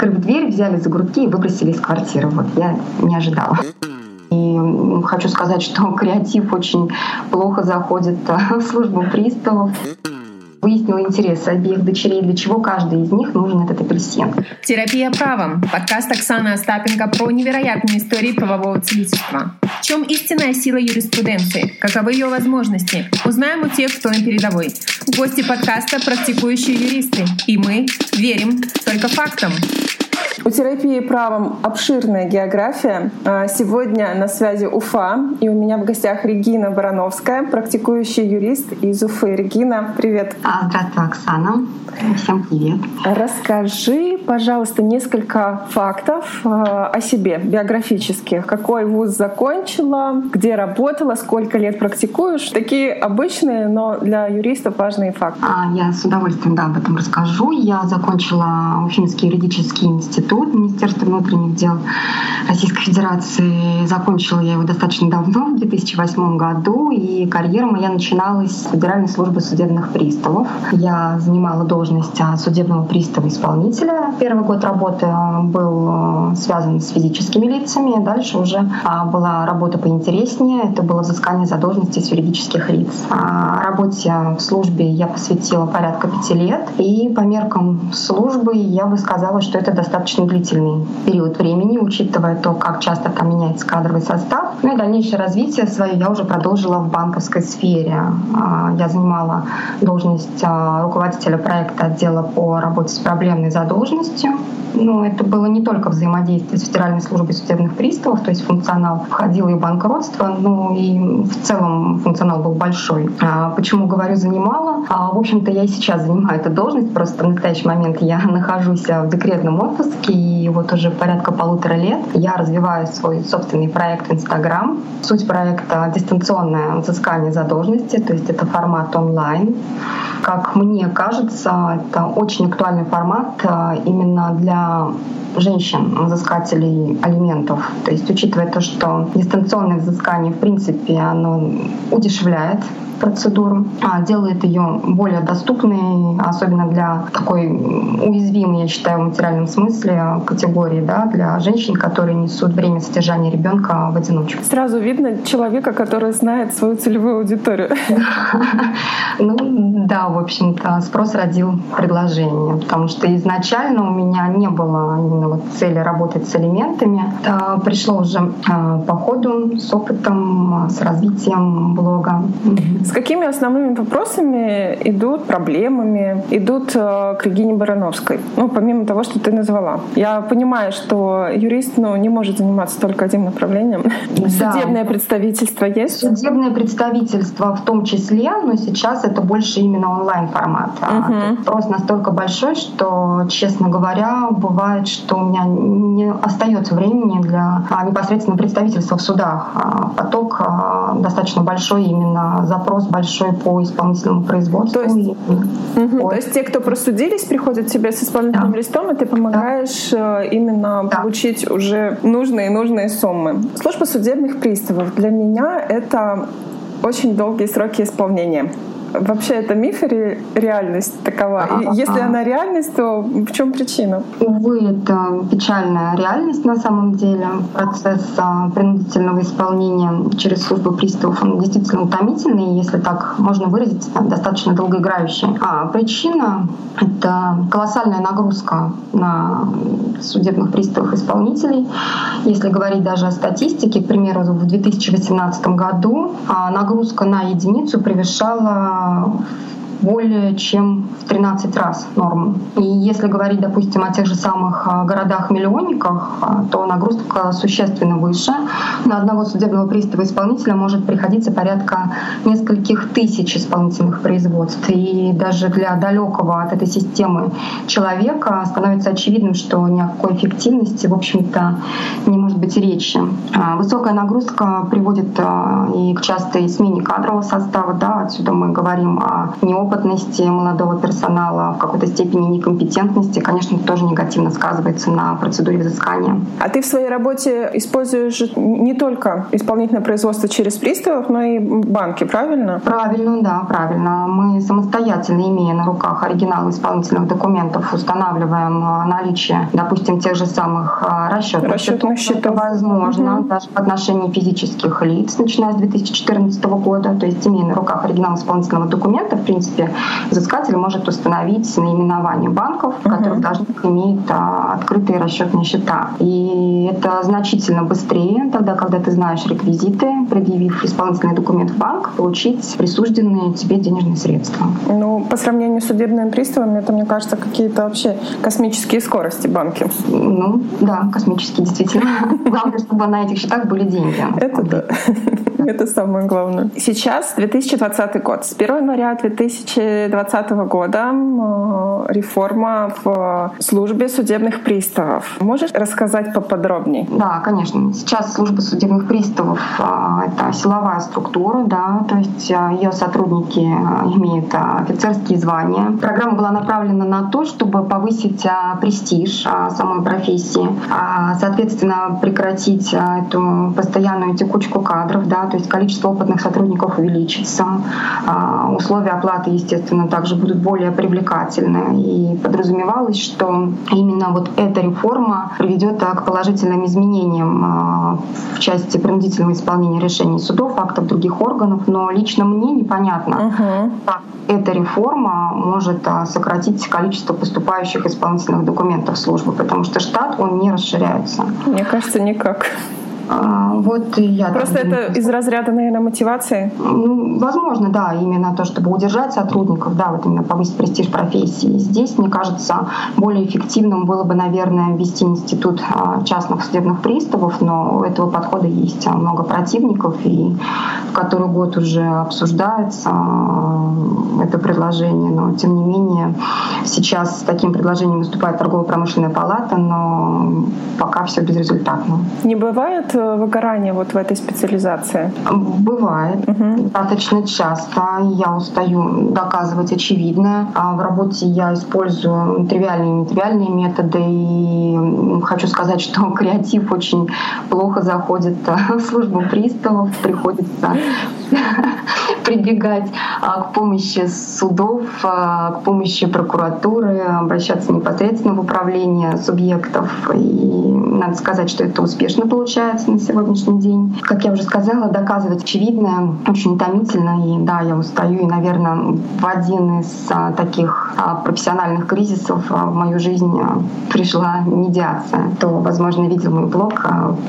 открыв дверь, взяли за грудки и выбросили из квартиры. Вот я не ожидала. И хочу сказать, что креатив очень плохо заходит в службу приставов выяснила интересы обеих дочерей, для чего каждый из них нужен этот апельсин. Терапия правом. Подкаст Оксаны Остапенко про невероятные истории правового целительства. В чем истинная сила юриспруденции? Каковы ее возможности? Узнаем у тех, кто на передовой. Гости подкаста — практикующие юристы. И мы верим только фактам. У терапии правом обширная география. А, сегодня на связи Уфа, и у меня в гостях Регина Барановская, практикующий юрист из Уфы. Регина, привет. А, здравствуй, Оксана. Всем привет. Расскажи, пожалуйста, несколько фактов а, о себе биографических. Какой вуз закончила, где работала, сколько лет практикуешь? Такие обычные, но для юристов важные факты. Я с удовольствием да, об этом расскажу. Я закончила Уфимский юридический институт институт Министерства внутренних дел Российской Федерации. Закончила я его достаточно давно, в 2008 году, и карьера моя начиналась с Федеральной службы судебных приставов. Я занимала должность судебного пристава-исполнителя. Первый год работы был э, связан с физическими лицами, дальше уже а, была работа поинтереснее, это было взыскание задолженности с юридических лиц. А, работе в службе я посвятила порядка пяти лет, и по меркам службы я бы сказала, что это достаточно достаточно длительный период времени, учитывая то, как часто там меняется кадровый состав. Ну и дальнейшее развитие свое я уже продолжила в банковской сфере. А, я занимала должность а, руководителя проекта отдела по работе с проблемной задолженностью. Но это было не только взаимодействие с Федеральной службой судебных приставов, то есть функционал входил и банкротство, но и в целом функционал был большой. А, почему говорю занимала? В общем-то, я и сейчас занимаю эту должность, просто в настоящий момент я нахожусь в декретном отпуске, и вот уже порядка полутора лет я развиваю свой собственный проект Инстаграм. Суть проекта — дистанционное взыскание задолженности, то есть это формат онлайн. Как мне кажется, это очень актуальный формат а, именно для женщин, взыскателей алиментов. То есть учитывая то, что дистанционное взыскание в принципе оно удешевляет процедуру, а делает ее более доступной, особенно для такой уязвимой, я считаю, в материальном смысле категории, да, для женщин, которые несут время содержания ребенка в одиночку. Сразу видно человека, который знает свою целевую аудиторию. Ну да, в общем-то, спрос родил предложение, потому что изначально у меня не было именно вот цели работать с элементами. Это пришло уже а, по ходу, с опытом, с развитием блога. С какими основными вопросами идут, проблемами идут э, к Регине Барановской? Ну, помимо того, что ты назвала. Я понимаю, что юрист ну, не может заниматься только одним направлением. Да. Судебное представительство есть? Судебное представительство в том числе, но сейчас это больше именно онлайн-формат. Угу. Просто настолько большой, что, честно говоря, бывает, что у меня не остается времени для а, непосредственно представительства в судах. А, поток а, достаточно большой именно запрос большой по исполнительному производству. То есть, угу, то есть те, кто просудились, приходят к тебе с исполнительным да. листом, и ты помогаешь да. Э, именно да. получить уже нужные и нужные суммы. Служба судебных приставов для меня это очень долгие сроки исполнения. Вообще это миф или реальность такова? И если она реальность, то в чем причина? Увы, это печальная реальность на самом деле. Процесс а, принудительного исполнения через службу приставов он действительно утомительный, если так можно выразиться, достаточно долгоиграющий. А причина — это колоссальная нагрузка на судебных приставов исполнителей. Если говорить даже о статистике, к примеру, в 2018 году а, нагрузка на единицу превышала Oh. Более чем в 13 раз норму. И если говорить, допустим, о тех же самых а, городах-миллионниках, а, то нагрузка существенно выше. На одного судебного пристава исполнителя может приходиться порядка нескольких тысяч исполнительных производств. И даже для далекого от этой системы человека становится очевидным, что ни о какой эффективности, в общем-то, не может быть речи. А, высокая нагрузка приводит и к частой смене кадрового состава. Да, отсюда мы говорим о неопытности молодого персонала, в какой-то степени некомпетентности. Конечно, тоже негативно сказывается на процедуре взыскания. А ты в своей работе используешь не только исполнительное производство через приставов, но и банки, правильно? Правильно, да, правильно. Мы самостоятельно, имея на руках оригинал исполнительных документов, устанавливаем наличие, допустим, тех же самых расчетных, расчетных счетов. Это возможно угу. даже в отношении физических лиц, начиная с 2014 года. То есть, имея на руках оригинал исполнительного документа, в принципе, взыскатель может установить наименование банков, в которых угу. должник имеет а, открытые расчетные счета. И это значительно быстрее, тогда, когда ты знаешь реквизиты, предъявив исполнительный документ в банк, получить присужденные тебе денежные средства. Ну, по сравнению с судебными приставами, это, мне кажется, какие-то вообще космические скорости банки. Ну, да, космические, действительно. Главное, чтобы на этих счетах были деньги. Это да. Это самое главное. Сейчас 2020 год. С 1 января 2020 года э, реформа в службе судебных приставов. Можешь рассказать поподробнее? Да, конечно. Сейчас служба судебных приставов — это силовая структура, да, то есть э, ее сотрудники э, имеют офицерские звания. Программа была направлена на то, чтобы повысить престиж самой профессии, а, соответственно, прекратить эту постоянную текучку кадров, да, то есть количество опытных сотрудников увеличится, а, условия оплаты, естественно, также будут более привлекательны. И подразумевалось, что именно вот эта реформа приведет к положительным изменениям а, в части принудительного исполнения решений судов, актов других органов, но лично мне непонятно, как эта реформа может а, сократить количество поступающих исполнительных документов в службу, потому что штат, он не расширяется. Мне кажется, никак. А, вот я Просто это думаю. из разряда, наверное, мотивации? Ну, возможно, да, именно то, чтобы удержать сотрудников, да, вот именно повысить престиж профессии. Здесь, мне кажется, более эффективным было бы, наверное, ввести институт а, частных судебных приставов, но у этого подхода есть а, много противников, и в который год уже обсуждается это предложение, но тем не менее сейчас с таким предложением выступает торгово-промышленная палата, но пока все безрезультатно. Не бывает выгорание вот в этой специализации? Бывает. Угу. Достаточно часто. Я устаю доказывать очевидное. А в работе я использую тривиальные и нетривиальные методы. И хочу сказать, что креатив очень плохо заходит в службу приставов. Приходится прибегать а, к помощи судов, а, к помощи прокуратуры, обращаться непосредственно в управление субъектов. И надо сказать, что это успешно получается на сегодняшний день. Как я уже сказала, доказывать очевидное очень утомительно. И да, я устаю. И, наверное, в один из а, таких профессиональных кризисов в мою жизнь пришла медиация. Кто, возможно, видел мой блог,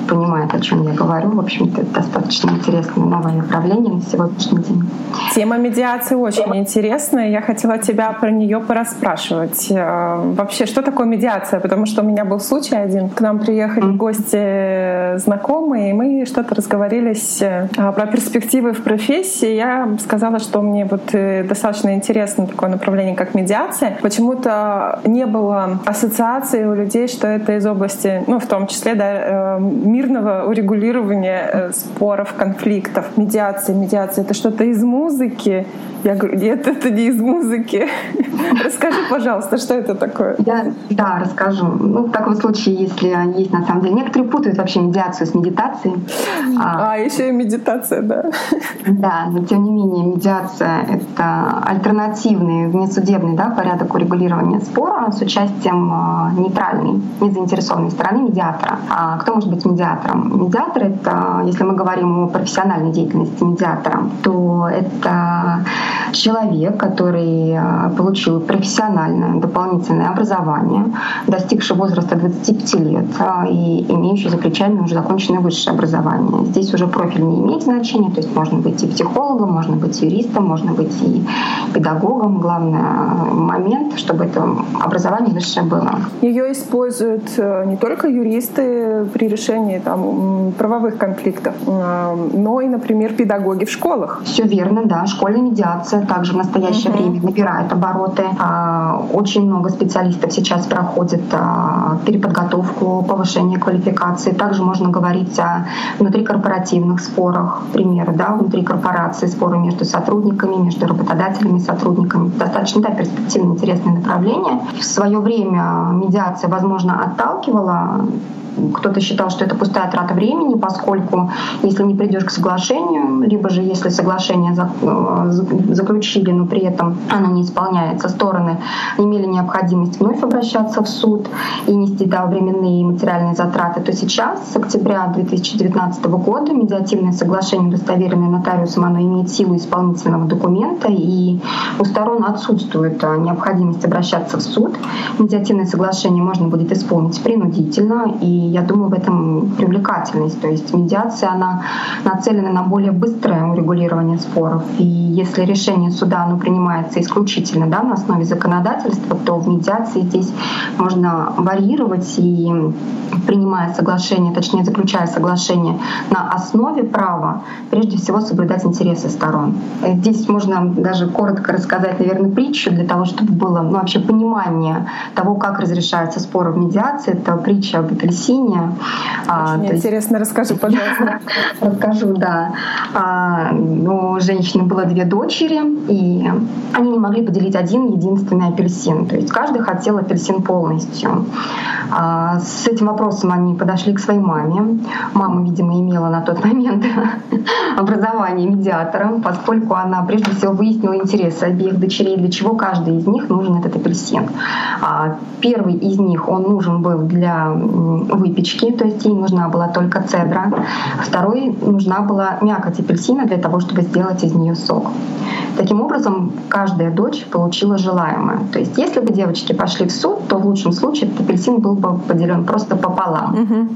понимает, о чем я говорю. В общем-то, это достаточно интересное новое направление на сегодняшний день. Тема медиации очень интересная. Я хотела тебя про нее порасспрашивать. Э, вообще, что такое медиация? Потому что у меня был случай один. К нам приехали в гости знакомые, и мы что-то разговорились э, про перспективы в профессии. Я сказала, что мне вот э, достаточно интересно такое направление, как медиация. Почему-то не было ассоциации у людей, что это из области, ну, в том числе, да, мирного урегулирования споров, конфликтов. Медиация, медиация — это что-то из музыки. Я говорю, нет, это не из музыки. Расскажи, пожалуйста, что это такое? Я, да, расскажу. Ну, в таком случае, если есть на самом деле... Некоторые путают вообще медиацию с медитацией. А, а еще и медитация, да. Да, но тем не менее медиация — это альтернативный внесудебный да, порядок урегулирования спора с участием а, нейтральной, незаинтересованной стороны медиатора. А кто может быть медиатором? Медиатор — это, если мы говорим о профессиональной деятельности медиатора, то это человек, который а, получил профессиональное дополнительное образование, достигший возраста 25 лет и имеющий за плечами уже законченное высшее образование. Здесь уже профиль не имеет значения, то есть можно быть и психологом, можно быть юристом, можно быть и педагогом. Главный э, момент, чтобы это образование высшее было. Ее используют э, не только юристы при решении там, правовых конфликтов, но и, например, педагоги в школах. Все верно, да. Школьная медиация также в настоящее uh-huh. время набирает обороты. А, очень много специалистов сейчас проходит а, переподготовку, повышение квалификации. Также можно говорить о внутрикорпоративных спорах, примеры, да, внутри корпорации, споры между сотрудниками, между работодателями и сотрудниками. Достаточно да, перспективное, интересное направление. В свое время медиация, возможно, отталкивала кто-то считал, что это пустая трата времени, поскольку если не придешь к соглашению, либо же если соглашение э, заключили, но при этом оно не исполняется, стороны имели необходимость вновь обращаться в суд и нести да, временные материальные затраты, то сейчас, с октября 2019 года, медиативное соглашение, удостоверенное нотариусом, оно имеет силу исполнительного документа, и у сторон отсутствует э, необходимость обращаться в суд. Медиативное соглашение можно будет исполнить принудительно, и я думаю, в этом привлекательность. То есть медиация, она нацелена на более быстрое урегулирование споров. И если решение суда оно принимается исключительно да, на основе законодательства, то в медиации здесь можно варьировать и принимая соглашение, точнее заключая соглашение на основе права, прежде всего соблюдать интересы сторон. Здесь можно даже коротко рассказать, наверное, притчу для того, чтобы было ну, вообще понимание того, как разрешаются споры в медиации. Это притча об апельсине. А, Очень интересно, есть... расскажи, пожалуйста. Расскажу, да. А, ну, у женщины было две дочери, и они не могли поделить один единственный апельсин. То есть каждый хотел апельсин полностью. А, с этим вопросом они подошли к своей маме. Мама, видимо, имела на тот момент образование медиатора, поскольку она прежде всего выяснила интересы обеих дочерей, для чего каждый из них нужен этот апельсин. Первый из них, он нужен был для выпечки, то есть ей нужна была только цедра. Второй нужна была мякоть апельсина для того, чтобы сделать из нее сок. Таким образом, каждая дочь получила желаемое. То есть, если бы девочки пошли в суд, то в лучшем случае этот апельсин был бы поделен просто пополам. Угу.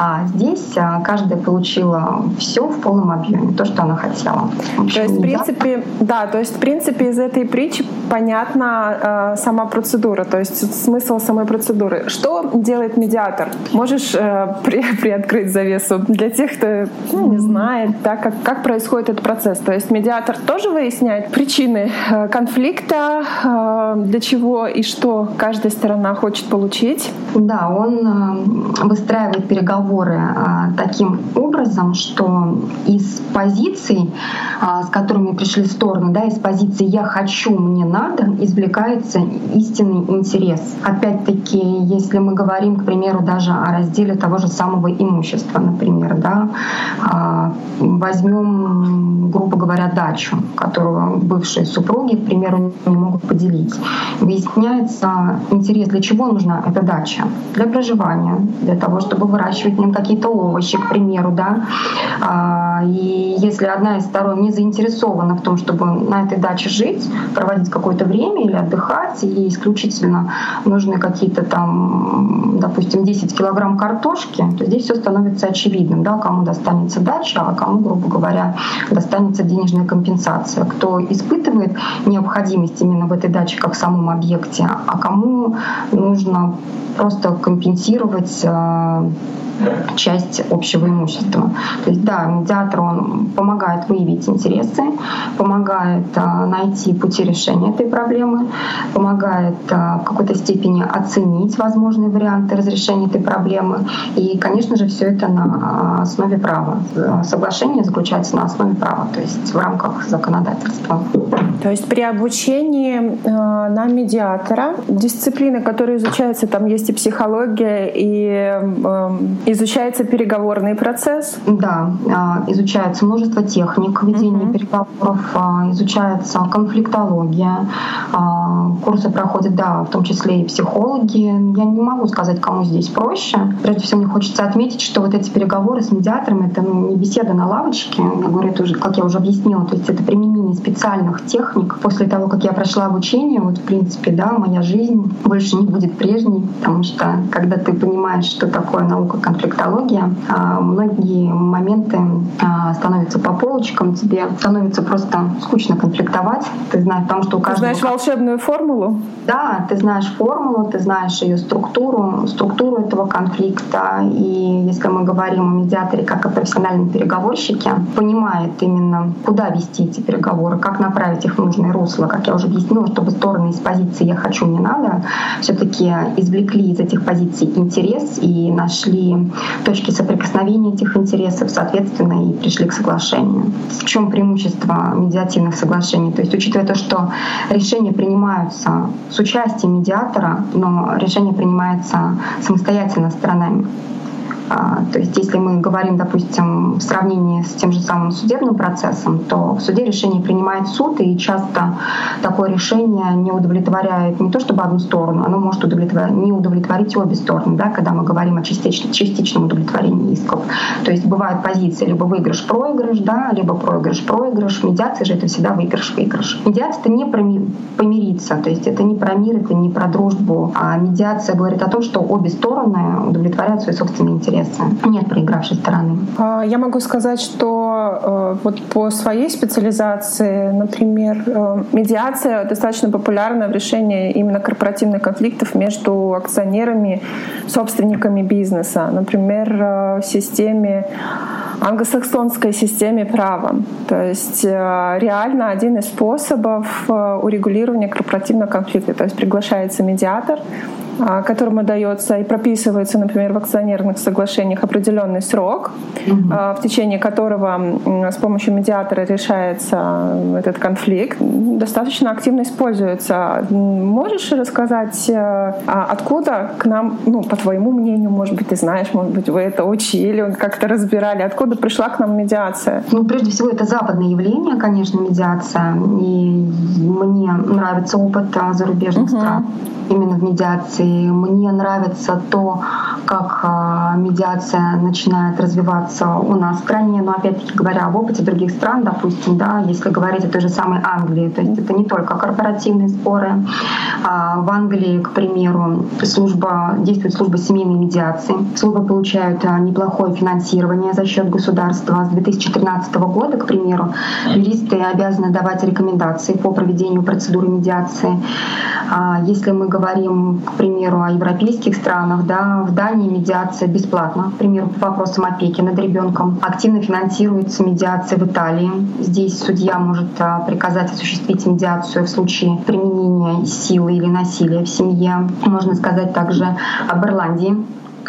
А здесь а, каждая получила все в полном объеме, то, что она хотела. Общем, то есть, в принципе, да, то есть, в принципе, из этой притчи понятна э, сама процедура, то есть смысл самой процедуры. Что делает медиатор? Можешь э, при, приоткрыть завесу для тех, кто ну, не знает, да, как, как происходит этот процесс. То есть медиатор тоже выясняет причины э, конфликта, э, для чего и что каждая сторона хочет получить. Да, он э, выстраивает переговоры переговоры а, таким образом, что из позиций, а, с которыми пришли стороны, да, из позиции «я хочу, мне надо», извлекается истинный интерес. Опять-таки, если мы говорим, к примеру, даже о разделе того же самого имущества, например, да, а, возьмем, грубо говоря, дачу, которую бывшие супруги, к примеру, не могут поделить. Выясняется интерес, для чего нужна эта дача? Для проживания, для того, чтобы выращивать нем какие-то овощи, к примеру, да. А, и если одна из сторон не заинтересована в том, чтобы на этой даче жить, проводить какое-то время или отдыхать, и исключительно нужны какие-то там, допустим, 10 килограмм картошки, то здесь все становится очевидным, да, кому достанется дача, а кому, грубо говоря, достанется денежная компенсация. Кто испытывает необходимость именно в этой даче как в самом объекте, а кому нужно просто компенсировать а, часть общего имущества. То есть да, медиатор он помогает выявить интересы, помогает а, найти пути решения этой проблемы, помогает а, в какой-то степени оценить возможные варианты разрешения этой проблемы. И, конечно же, все это на основе права. Соглашение заключается на основе права, то есть в рамках законодательства. То есть при обучении на медиатора дисциплины, которые изучаются, там есть и психология, и э, Изучается переговорный процесс? Да, а, изучается множество техник ведения uh-huh. переговоров, а, изучается конфликтология, а, курсы проходят, да, в том числе и психологи. Я не могу сказать, кому здесь проще. Прежде всего, мне хочется отметить, что вот эти переговоры с медиатором — это ну, не беседа на лавочке, я говорю, это уже, как я уже объяснила, то есть это применение специальных техник. После того, как я прошла обучение, вот в принципе, да, моя жизнь больше не будет прежней, потому что когда ты понимаешь, что такое наука конфликтология, а, многие моменты а, становятся по полочкам, тебе становится просто скучно конфликтовать. Ты знаешь, потому что у каждого... Ты знаешь волшебную формулу? Да, ты знаешь формулу, ты знаешь ее структуру, структуру этого конфликта. И если мы говорим о медиаторе как о профессиональном переговорщике, понимает именно, куда вести эти переговоры, как направить их в нужное русло. Как я уже объяснила, чтобы стороны из позиции «я хочу, не надо» все таки извлекли из этих позиций интерес и нашли точки соприкосновения этих интересов, соответственно, и пришли к соглашению. В чем преимущество медиативных соглашений? То есть, учитывая то, что решения принимаются с участием медиатора, но решение принимается самостоятельно сторонами. А, то есть если мы говорим, допустим, в сравнении с тем же самым судебным процессом, то в суде решение принимает суд, и часто такое решение не удовлетворяет не то чтобы одну сторону, оно может удовлетворить, не удовлетворить обе стороны, да, когда мы говорим о частичном, частичном удовлетворении исков. То есть бывают позиции либо выигрыш-проигрыш, да, либо проигрыш-проигрыш. Медиация же это всегда выигрыш-выигрыш. Медиация — это не про помириться, то есть это не про мир, это не про дружбу. А медиация говорит о том, что обе стороны удовлетворяют свои собственные интересы интереса. Нет проигравшей стороны. А, я могу сказать, что э, вот по своей специализации, например, э, медиация достаточно популярна в решении именно корпоративных конфликтов между акционерами, собственниками бизнеса. Например, э, в системе англосаксонской системе права. То есть реально один из способов урегулирования корпоративного конфликта. То есть приглашается медиатор, которому дается и прописывается, например, в акционерных соглашениях определенный срок, угу. в течение которого с помощью медиатора решается этот конфликт, достаточно активно используется. Можешь рассказать, э, а откуда к нам, ну, по твоему мнению, может быть, ты знаешь, может быть, вы это учили, как-то разбирали, откуда пришла к нам медиация? Ну, прежде всего, это западное явление, конечно, медиация. И мне нравится опыт зарубежных угу. стран именно в медиации. Мне нравится то, как а, медиация начинает развиваться у нас в стране, но опять-таки говоря об опыте других стран, допустим, да, если говорить о той же самой Англии, то есть это не только корпоративные споры. А в Англии, к примеру, служба, действует служба семейной медиации. Службы получают а, неплохое финансирование за счет государства. С 2013 года, к примеру, юристы обязаны давать рекомендации по проведению процедуры медиации. А если мы говорим, к примеру, о европейских странах, да, в Дании медиация бесплатна, к примеру, по вопросам опеки над ребенком. Активно финансируется медиация в Италии. Здесь судья может а, приказать осуществить медиацию в случае применения силы или насилия в семье. Можно сказать также об Ирландии,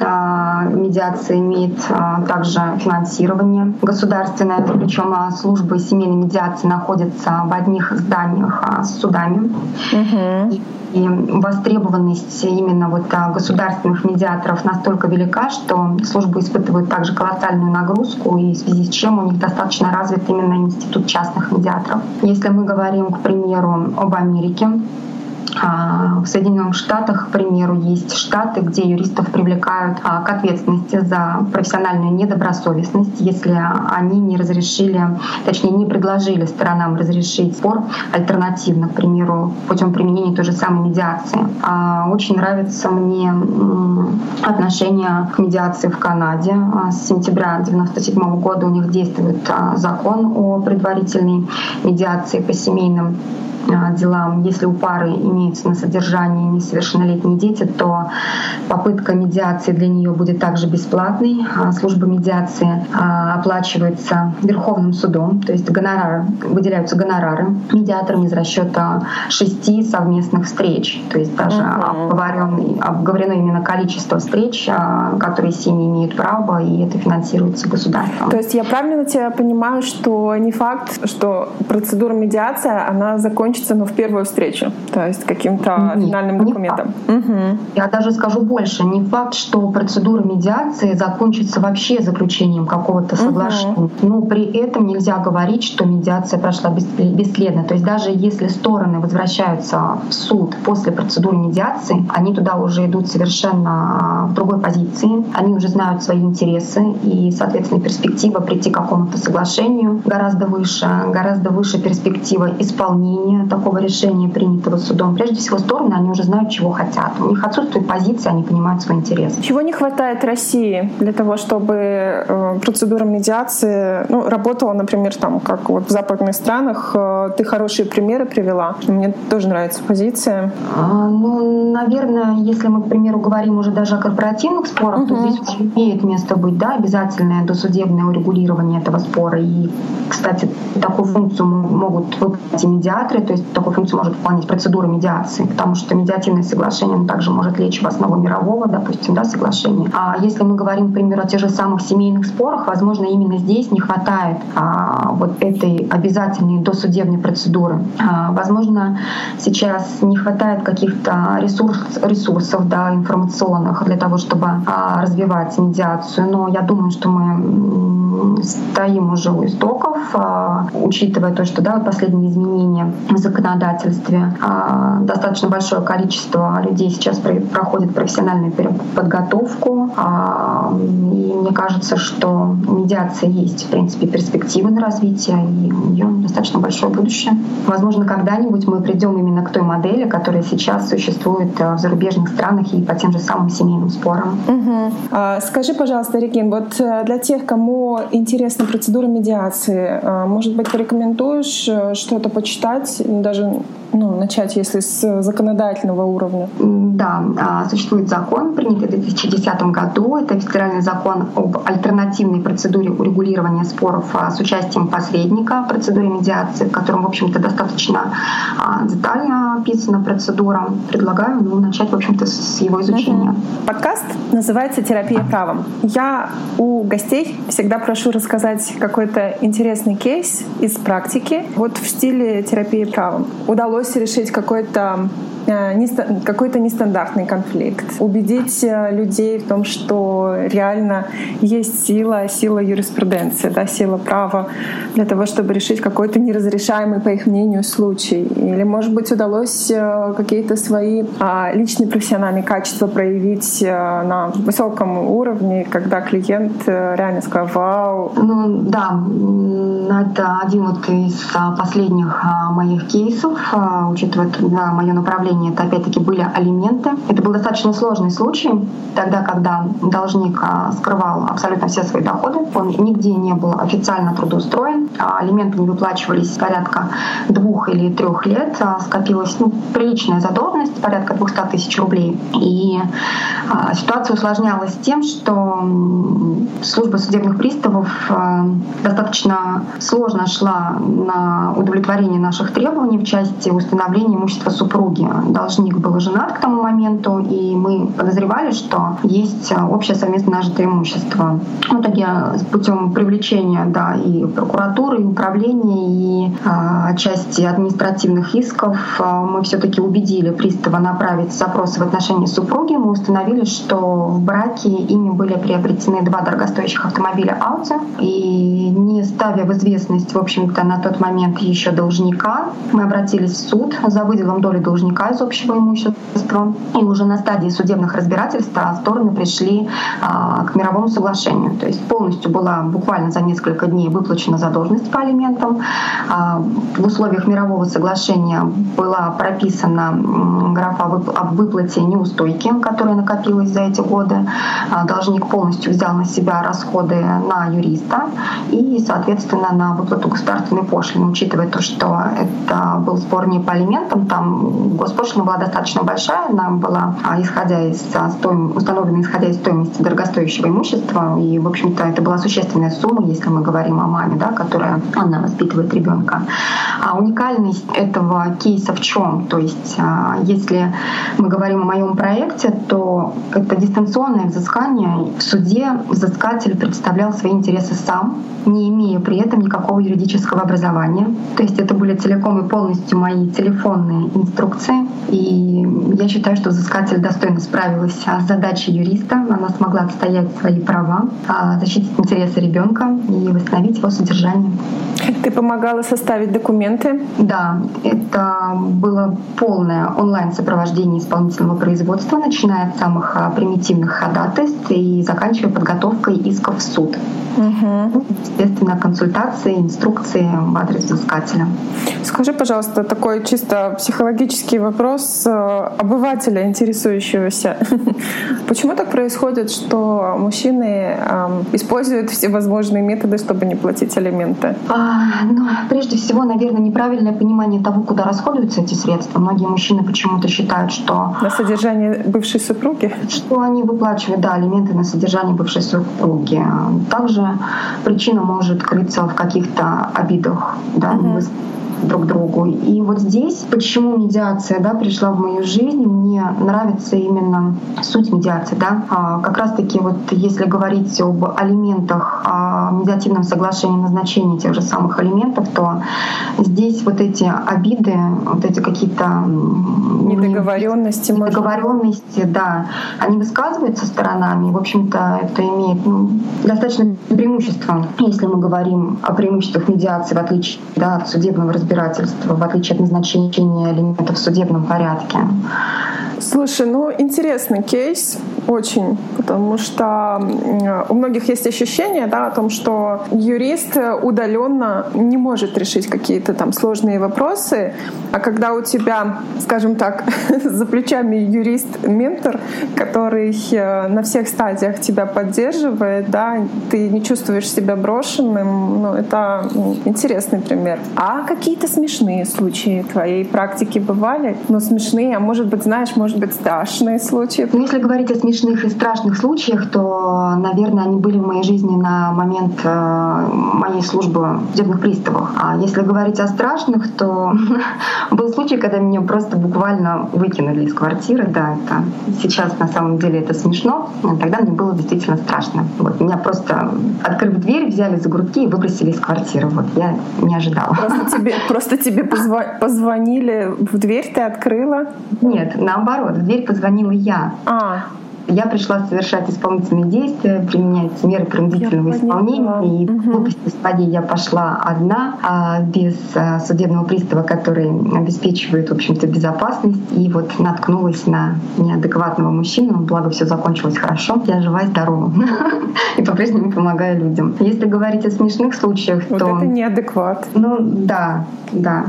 медиация имеет а, также финансирование государственное, причем службы семейной медиации находятся в одних зданиях с судами. Угу. И востребованность именно вот а, государственных медиаторов настолько велика, что службы испытывают также колоссальную нагрузку, и в связи с чем у них достаточно развит именно институт частных медиаторов. Если мы говорим, к примеру, об Америке, а, в Соединенных Штатах, к примеру, есть штаты, где юристов привлекают а, к ответственности за профессиональную недобросовестность, если они не разрешили, точнее, не предложили сторонам разрешить спор альтернативно, к примеру, путем применения той же самой медиации. А, очень нравится мне отношение к медиации в Канаде. С сентября 1997 года у них действует закон о предварительной медиации по семейным а, делам. Если у пары имеются на содержании несовершеннолетние дети, то попытка медиации для нее будет также бесплатной. А, служба медиации а, оплачивается Верховным судом, то есть гонорары, выделяются гонорары медиаторам из расчета шести совместных встреч. То есть даже обговорено, обговорено именно количество встреч, которые семьи имеют право, и это финансируется государством. То есть я правильно тебя понимаю, что не факт, что процедура медиации, она закончится закончится, ну, в первую встречу, то есть каким-то Нет, финальным документом. Угу. Я даже скажу больше. Не факт, что процедура медиации закончится вообще заключением какого-то соглашения. Угу. Но при этом нельзя говорить, что медиация прошла бесследно. То есть даже если стороны возвращаются в суд после процедуры медиации, они туда уже идут совершенно в другой позиции. Они уже знают свои интересы и, соответственно, перспектива прийти к какому-то соглашению гораздо выше, гораздо выше перспектива исполнения такого решения, принятого судом. Прежде всего, стороны, они уже знают, чего хотят. У них отсутствует позиция, они понимают свой интерес. Чего не хватает России для того, чтобы э, процедура медиации ну, работала, например, там, как вот в западных странах? Э, ты хорошие примеры привела. Мне тоже нравится позиция. А, ну, наверное, если мы, к примеру, говорим уже даже о корпоративных спорах, угу. то здесь уже имеет место быть да, обязательное досудебное урегулирование этого спора. И, кстати, такую функцию могут выполнять и медиаторы, то есть такую функцию может выполнять процедура медиации, потому что медиативное соглашение также может лечь в основу мирового, допустим, да, соглашения. А если мы говорим, например, о тех же самых семейных спорах, возможно, именно здесь не хватает а, вот этой обязательной досудебной процедуры. А, возможно, сейчас не хватает каких-то ресурс, ресурсов да, информационных для того, чтобы а, развивать медиацию, но я думаю, что мы стоим уже у истоков, а, учитывая то, что да, последние изменения законодательстве, а, достаточно большое количество людей сейчас проходит профессиональную подготовку, а, и мне кажется, что медиация есть, в принципе, перспективы на развитие, и у нее достаточно большое будущее. Возможно, когда-нибудь мы придем именно к той модели, которая сейчас существует в зарубежных странах и по тем же самым семейным спорам. Угу. Скажи, пожалуйста, Регин, вот э, для тех, кому интересна процедура медиации, может быть, порекомендуешь э, что-то почитать, даже ну, начать, если с законодательного уровня? Да, а, существует закон, принятый в 2010 году. Это федеральный закон об альтернативной процедуре урегулирования споров а, с участием посредника, процедуре медиации, в котором, в общем-то, достаточно а, детально описана процедура. Предлагаю ну, начать, в общем-то, с его изучения. Подкаст называется «Терапия правом». Я у гостей всегда прошу рассказать какой-то интересный кейс из практики, вот в стиле терапии правом. Удалось удалось решить какой-то какой-то нестандартный конфликт, убедить э, людей в том, что реально есть сила, сила юриспруденции, да, сила права для того, чтобы решить какой-то неразрешаемый, по их мнению, случай. Или, может быть, удалось э, какие-то свои а, личные профессиональные качества проявить на высоком уровне, когда клиент реально сказал «Вау!» Ну да, это один вот из а, последних а, моих кейсов, учитывая мое направление отношении это опять-таки были алименты. Это был достаточно сложный случай, тогда, когда должник а, скрывал абсолютно все свои доходы, он нигде не был официально трудоустроен, а алименты не выплачивались порядка двух или трех лет, а скопилась ну, приличная задолженность, порядка 200 тысяч рублей. И ситуация усложнялась тем, что служба судебных приставов достаточно сложно шла на удовлетворение наших требований в части установления имущества супруги должник был женат к тому моменту, и мы подозревали, что есть э, общее совместно нажитое имущество. В итоге путем привлечения да, и прокуратуры, и управления, и э, части административных исков э, мы все-таки убедили пристава направить запросы в отношении супруги. Мы установили, что в браке ими были приобретены два дорогостоящих автомобиля Audi, и не ставя в известность, в общем-то, на тот момент еще должника, мы обратились в суд за выделом доли должника из общего имущества. И уже на стадии судебных разбирательств стороны пришли а, к мировому соглашению. То есть полностью была буквально за несколько дней выплачена задолженность по алиментам. А, в условиях мирового соглашения была прописана графа об выплате неустойки, которая накопилась за эти годы. А, должник полностью взял на себя расходы на юриста и, соответственно, на выплату государственной пошлины, учитывая то, что это был спор не по алиментам, там Господи пошлина была достаточно большая, она была а, исходя из а, стоим, установлена исходя из стоимости дорогостоящего имущества, и, в общем-то, это была существенная сумма, если мы говорим о маме, да, которая, она воспитывает ребенка. А уникальность этого кейса в чем? То есть, а, если мы говорим о моем проекте, то это дистанционное взыскание. В суде взыскатель представлял свои интересы сам, не имея при этом никакого юридического образования. То есть это были целиком и полностью мои телефонные инструкции. И я считаю, что взыскатель достойно справилась с задачей юриста. Она смогла отстоять свои права, а, защитить интересы ребенка и восстановить его содержание. Ты помогала составить документы? Да, это было полное онлайн-сопровождение исполнительного производства, начиная от самых а, примитивных ходатайств и заканчивая подготовкой исков в суд. Угу. Естественно, консультации, инструкции в адрес взыскателя. Скажи, пожалуйста, такой чисто психологический вопрос э, обывателя, интересующегося. Почему так происходит, что мужчины э, используют всевозможные методы, чтобы не платить алименты? А, ну, прежде всего, наверное, неправильное понимание того, куда расходуются эти средства. Многие мужчины почему-то считают, что... На содержание бывшей супруги? Что они выплачивают, да, алименты на содержание бывшей супруги. Также причина может крыться в каких-то обидах, да, друг другу. И вот здесь, почему медиация да, пришла в мою жизнь, мне нравится именно суть медиации. Да? А, как раз-таки вот если говорить об алиментах, о медиативном соглашении назначения тех же самых алиментов, то здесь вот эти обиды, вот эти какие-то недоговоренности, недоговоренности, да, они высказываются сторонами. В общем-то, это имеет ну, достаточно преимущество, если мы говорим о преимуществах медиации, в отличие да, от судебного разбирательства в отличие от назначения элементов в судебном порядке. Слушай, ну интересный кейс очень, потому что у многих есть ощущение да, о том, что юрист удаленно не может решить какие-то там сложные вопросы, а когда у тебя, скажем так, за плечами юрист-ментор, который э, на всех стадиях тебя поддерживает, да, ты не чувствуешь себя брошенным, ну это интересный пример. А какие-то смешные случаи твоей практики бывали? Ну смешные, а может быть, знаешь, может быть, страшные случаи? Ну, если говорить о смешных и страшных случаях, то, наверное, они были в моей жизни на момент э, моей службы в судебных приставах. А если говорить о страшных, то был случай, когда меня просто буквально выкинули из квартиры. Да, это сейчас на самом деле это смешно. Тогда мне было действительно страшно. Вот, меня просто, открыв дверь, взяли за грудки и выбросили из квартиры. Вот я не ожидала. Просто тебе, просто тебе позвонили в дверь, ты открыла? Нет, наоборот наоборот, в дверь позвонила я. А. Я пришла совершать исполнительные действия, применять меры принудительного исполнения. И угу. в глупости своей я пошла одна, а без а, судебного пристава, который обеспечивает, в общем-то, безопасность. И вот наткнулась на неадекватного мужчину. Благо, все закончилось хорошо. Я жива и здорова. И по-прежнему помогаю людям. Если говорить о смешных случаях, то... Вот это неадекват. Ну, да, да.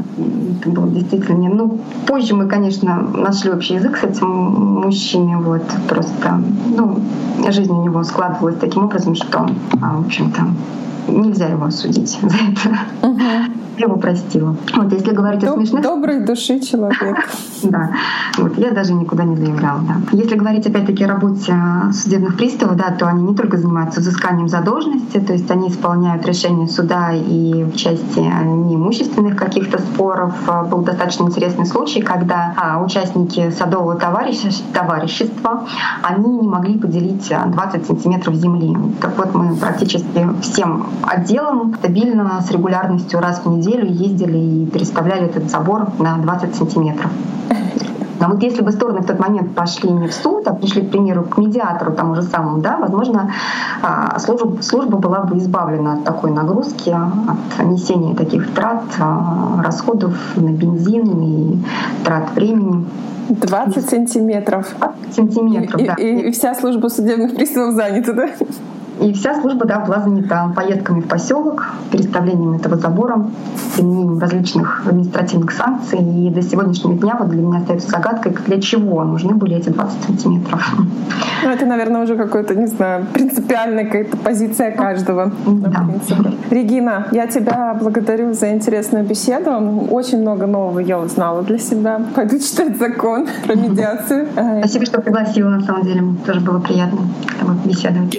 Это было действительно... Ну, позже мы, конечно, нашли общий язык с этим мужчиной. Вот, просто ну, жизнь у него складывалась таким образом, что, а, в общем-то, нельзя его осудить за это. Я его простила. Вот если говорить Доб- о смешных... Доброй души человек. Да, вот я даже никуда не заявляла, да. Если говорить опять-таки о работе судебных приставов, да, то они не только занимаются взысканием задолженности, то есть они исполняют решения суда и в части неимущественных каких-то споров. Был достаточно интересный случай, когда а, участники садового товарищества, они не могли поделить 20 сантиметров земли. Так вот, мы практически всем отделом стабильно с регулярностью раз в неделю неделю ездили и переставляли этот забор на 20 сантиметров. Но вот если бы стороны в тот момент пошли не в суд, а пришли, к примеру, к медиатору тому же самому, да, возможно, а, служба, служба была бы избавлена от такой нагрузки, от несения таких трат, а, расходов на бензин и трат времени. 20 сантиметров. 20 сантиметров, и, да. И, и вся служба судебных приставов занята, да? И вся служба да, была занята поездками в поселок, переставлением этого забора, применением различных административных санкций. И до сегодняшнего дня вот для меня остается загадкой, для чего нужны были эти 20 сантиметров. Ну, это, наверное, уже какой-то, не знаю, принципиальная какая-то позиция каждого. Да. Регина, я тебя благодарю за интересную беседу. Очень много нового я узнала для себя. Пойду читать закон про медиацию. Спасибо, что пригласила, на самом деле. Тоже было приятно с тобой беседовать.